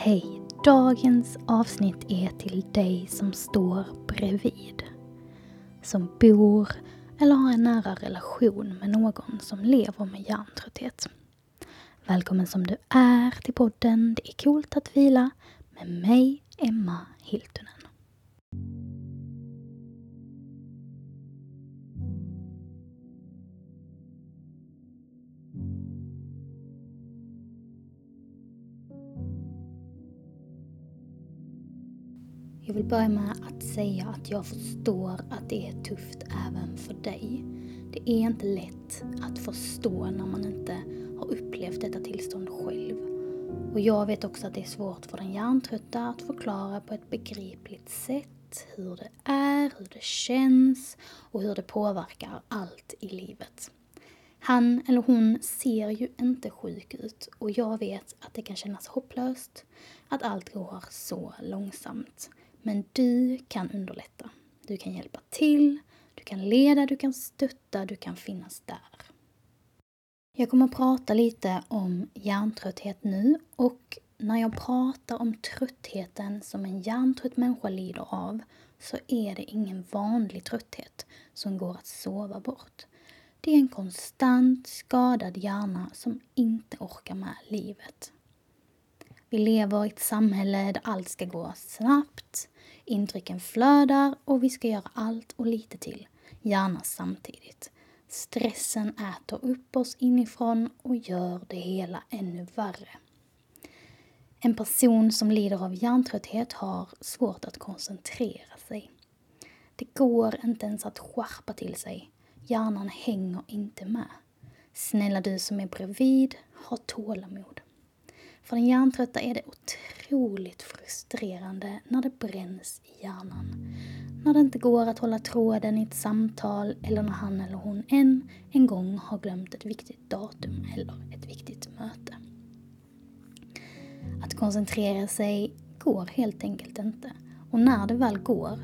Hej! Dagens avsnitt är till dig som står bredvid. Som bor eller har en nära relation med någon som lever med hjärntrötthet. Välkommen som du är till podden Det är coolt att vila med mig, Emma Hiltunen. Jag vill börja med att säga att jag förstår att det är tufft även för dig. Det är inte lätt att förstå när man inte har upplevt detta tillstånd själv. Och jag vet också att det är svårt för den hjärntrötta att förklara på ett begripligt sätt hur det är, hur det känns och hur det påverkar allt i livet. Han eller hon ser ju inte sjuk ut och jag vet att det kan kännas hopplöst, att allt går så långsamt. Men du kan underlätta. Du kan hjälpa till, du kan leda, du kan stötta, du kan finnas där. Jag kommer att prata lite om hjärntrötthet nu och när jag pratar om tröttheten som en hjärntrött människa lider av så är det ingen vanlig trötthet som går att sova bort. Det är en konstant skadad hjärna som inte orkar med livet. Vi lever i ett samhälle där allt ska gå snabbt, intrycken flödar och vi ska göra allt och lite till, gärna samtidigt. Stressen äter upp oss inifrån och gör det hela ännu värre. En person som lider av hjärntrötthet har svårt att koncentrera sig. Det går inte ens att skärpa till sig. Hjärnan hänger inte med. Snälla du som är bredvid, ha tålamod. För den hjärntrötta är det otroligt frustrerande när det bränns i hjärnan. När det inte går att hålla tråden i ett samtal eller när han eller hon än en gång har glömt ett viktigt datum eller ett viktigt möte. Att koncentrera sig går helt enkelt inte. Och när det väl går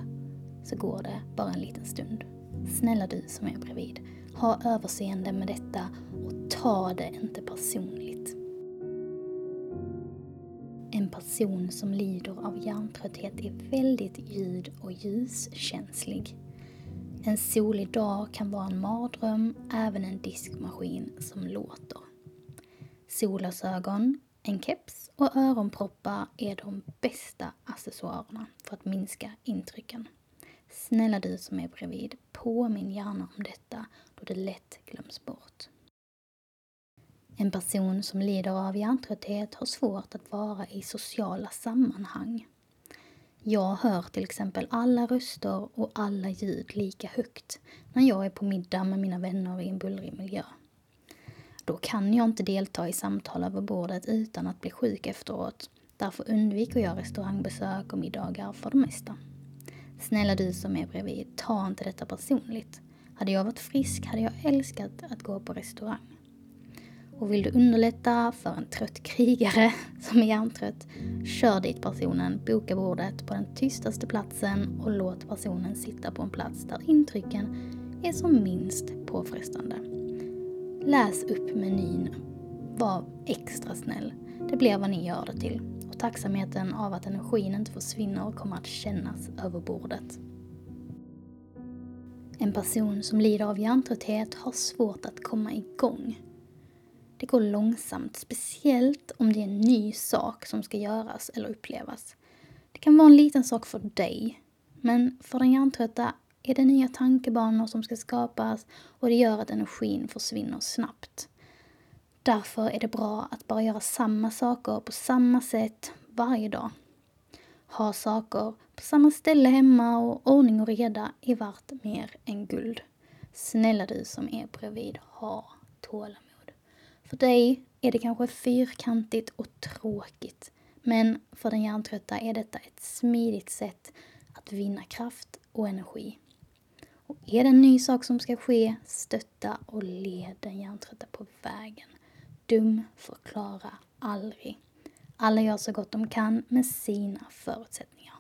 så går det bara en liten stund. Snälla du som är bredvid, ha överseende med detta och ta det inte personligt. Person som lider av hjärntrötthet är väldigt ljud och ljuskänslig. En solig dag kan vara en mardröm, även en diskmaskin som låter. Solglasögon, en keps och öronproppar är de bästa accessoarerna för att minska intrycken. Snälla du som är bredvid, påminn gärna om detta då det lätt glöms bort. En person som lider av hjärntrötthet har svårt att vara i sociala sammanhang. Jag hör till exempel alla röster och alla ljud lika högt när jag är på middag med mina vänner i en bullrig miljö. Då kan jag inte delta i samtal över bordet utan att bli sjuk efteråt. Därför undviker jag restaurangbesök och middagar för det mesta. Snälla du som är bredvid, ta inte detta personligt. Hade jag varit frisk hade jag älskat att gå på restaurang. Och vill du underlätta för en trött krigare som är hjärntrött, kör dit personen, boka bordet på den tystaste platsen och låt personen sitta på en plats där intrycken är som minst påfrestande. Läs upp menyn. Var extra snäll. Det blir vad ni gör det till. Och tacksamheten av att energin inte försvinner kommer att kännas över bordet. En person som lider av hjärntrötthet har svårt att komma igång. Det går långsamt, speciellt om det är en ny sak som ska göras eller upplevas. Det kan vara en liten sak för dig, men för den hjärntrötta är det nya tankebanor som ska skapas och det gör att energin försvinner snabbt. Därför är det bra att bara göra samma saker på samma sätt varje dag. Ha saker på samma ställe hemma och ordning och reda är värt mer än guld. Snälla du som är bredvid, ha tålamod. För dig är det kanske fyrkantigt och tråkigt. Men för den hjärntrötta är detta ett smidigt sätt att vinna kraft och energi. Och är det en ny sak som ska ske, stötta och led den hjärntrötta på vägen. Dum förklara aldrig. Alla gör så gott de kan med sina förutsättningar.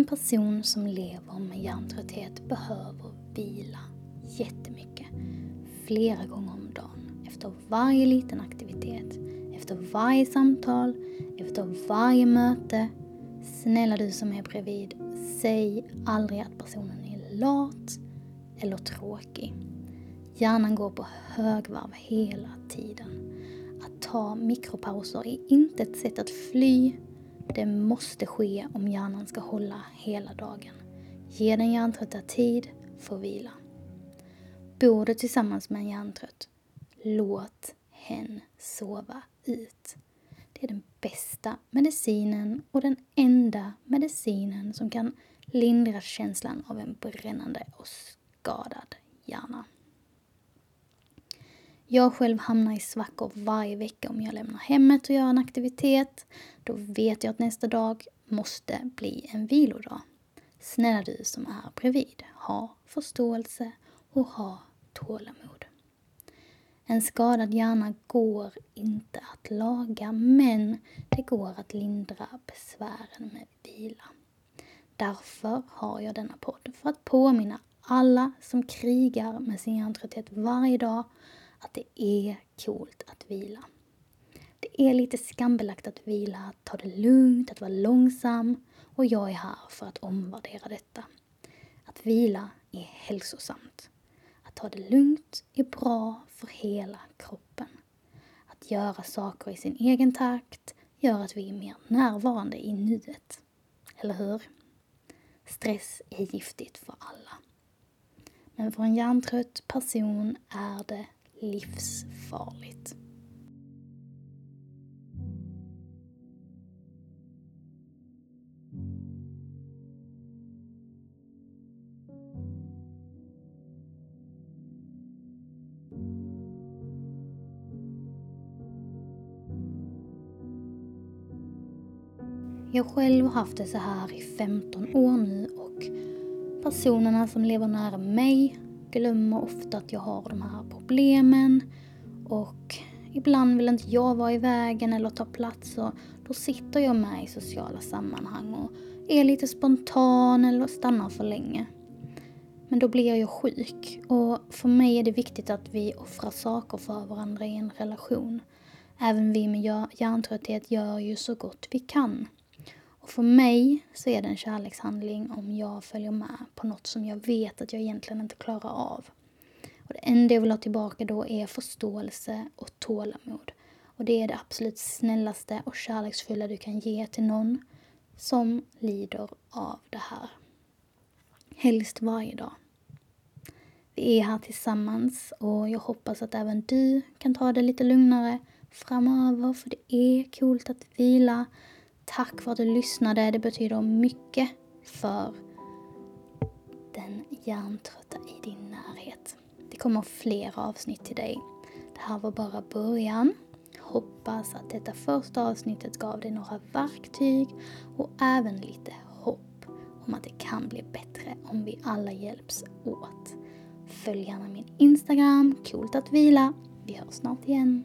En person som lever med hjärntrötthet behöver vila jättemycket. Flera gånger om dagen. Efter varje liten aktivitet. Efter varje samtal. Efter varje möte. Snälla du som är bredvid, säg aldrig att personen är lat eller tråkig. Hjärnan går på högvarv hela tiden. Att ta mikropauser är inte ett sätt att fly. Det måste ske om hjärnan ska hålla hela dagen. Ge den hjärntrötta tid för vila. Bor du tillsammans med en hjärntrött, låt hen sova ut. Det är den bästa medicinen och den enda medicinen som kan lindra känslan av en brännande och skadad hjärna. Jag själv hamnar i svackor varje vecka om jag lämnar hemmet och gör en aktivitet. Då vet jag att nästa dag måste bli en vilodag. Snälla du som är bredvid, ha förståelse och ha tålamod. En skadad hjärna går inte att laga, men det går att lindra besvären med vila. Därför har jag denna podd, för att påminna alla som krigar med sin hjärntrötthet varje dag att det är coolt att vila. Det är lite skambelagt att vila, att ta det lugnt, att vara långsam och jag är här för att omvärdera detta. Att vila är hälsosamt. Att ta det lugnt är bra för hela kroppen. Att göra saker i sin egen takt gör att vi är mer närvarande i nuet. Eller hur? Stress är giftigt för alla. Men för en hjärntrött person är det livsfarligt. Jag själv har haft det så här i 15 år nu och personerna som lever nära mig glömmer ofta att jag har de här problemen och ibland vill inte jag vara i vägen eller ta plats och då sitter jag med i sociala sammanhang och är lite spontan eller stannar för länge. Men då blir jag sjuk och för mig är det viktigt att vi offrar saker för varandra i en relation. Även vi med hjärntrötthet gör ju så gott vi kan. Och för mig så är det en kärlekshandling om jag följer med på något som jag vet att jag egentligen inte klarar av. Och det enda jag vill ha tillbaka då är förståelse och tålamod. Och det är det absolut snällaste och kärleksfulla du kan ge till någon som lider av det här. Helst varje dag. Vi är här tillsammans och jag hoppas att även du kan ta det lite lugnare framöver för det är coolt att vila Tack för att du lyssnade. Det betyder mycket för den hjärntrötta i din närhet. Det kommer fler avsnitt till dig. Det här var bara början. Hoppas att detta första avsnittet gav dig några verktyg och även lite hopp om att det kan bli bättre om vi alla hjälps åt. Följ gärna min Instagram, coolt att vila. Vi hörs snart igen.